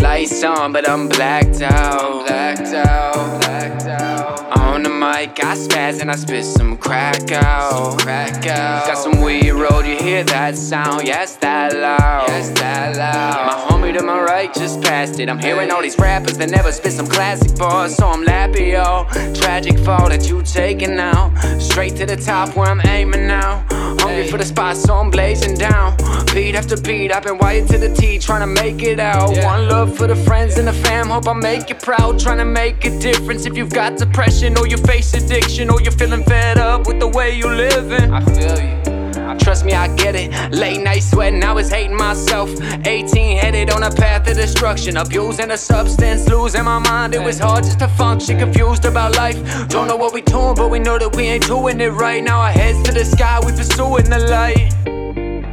Lights on, but I'm blacked out. Blacked out. Blacked out. On the mic, I spaz and I spit some crack out. Crack out. Got some weed road, you hear that sound? Yes, that loud. Yes, that loud. My homie to my right just passed it. I'm hearing all these rappers that never spit some classic bars, so I'm lappy, yo. Tragic fall that you taking now. Straight to the top where I'm aiming now. Hungry for the spot, so I'm blazing down. Beat after beat, I've been wired to the T, trying to make it out. One love for the friends and the fam, hope I make you proud. Trying to make a difference if you've got depression or you face addiction or you're feeling fed up with the way you're living. I feel you. Trust me, I get it. Late night sweating, I was hating myself. 18 headed on a path of destruction. Abusing a substance, losing my mind. It was hard just to function, confused about life. Don't know what we doing, but we know that we ain't doing it right. Now our heads to the sky, we pursuing the light.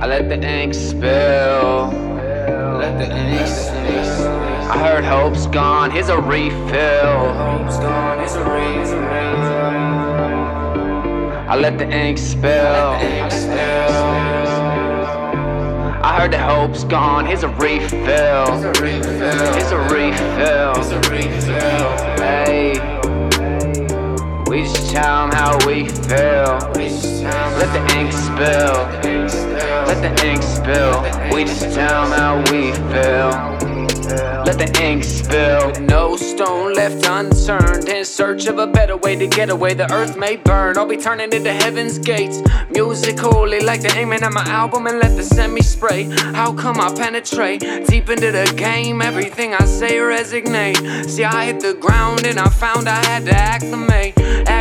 I let the ink spill. Let the ink spill. I heard hope's gone, here's a refill. Hope's gone, here's a refill. I let the ink spill. I heard the hope's gone, here's a refill. Here's a refill. Hey. We just tell 'em how we feel. Let the ink spill. Let the ink spill. We just tell 'em how we feel. Let the ink spill. No stone left unturned. In search of a better way to get away, the earth may burn. I'll be turning into heaven's gates. Music holy, like the aiming at my album and let the semi spray. How come I penetrate deep into the game? Everything I say resignate. See, I hit the ground and I found I had to acclimate.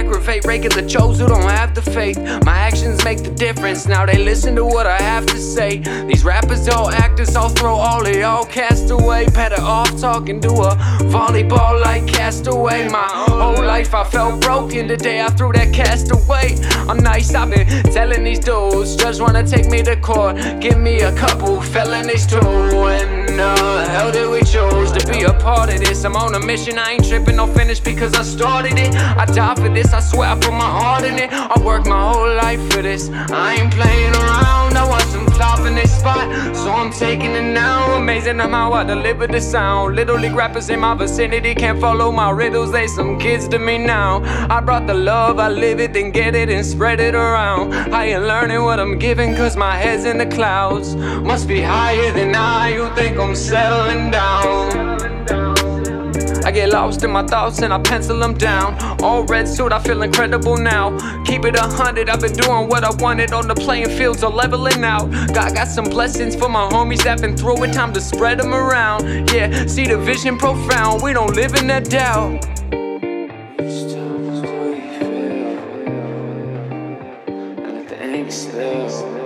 Aggravate, the chose who don't have the faith. My actions make the difference. Now they listen to what I have to say. These rappers all actors, I'll throw all of y'all cast away. Better off talking to a volleyball like castaway. My whole life I felt broken. Today I threw that cast away. I'm nice, I've been telling these dudes. Judge wanna take me to court. Give me a couple felonies too. And uh, hell did we choose to be a part of this? I'm on a mission, I ain't tripping, no finish because I started it. I die for this, I swear I put my heart in it. I worked my whole life for this. I ain't playing around, I want some clout in this spot. So I'm taking it now. Amazing how I deliver the sound. Little league rappers in my vicinity can't follow my riddles. They some kids to me now. I brought the love, I live it, then get it and spread it around. I ain't learning what I'm giving, cause my head's in the clouds. Must be higher than I, you think I'm settling down. Get lost in my thoughts and I pencil them down. All red suit, I feel incredible now. Keep it a hundred, I've been doing what I wanted on the playing fields, are leveling out. God got some blessings for my homies that been through it, time to spread them around. Yeah, see the vision profound, we don't live in that doubt. Feel. And let the.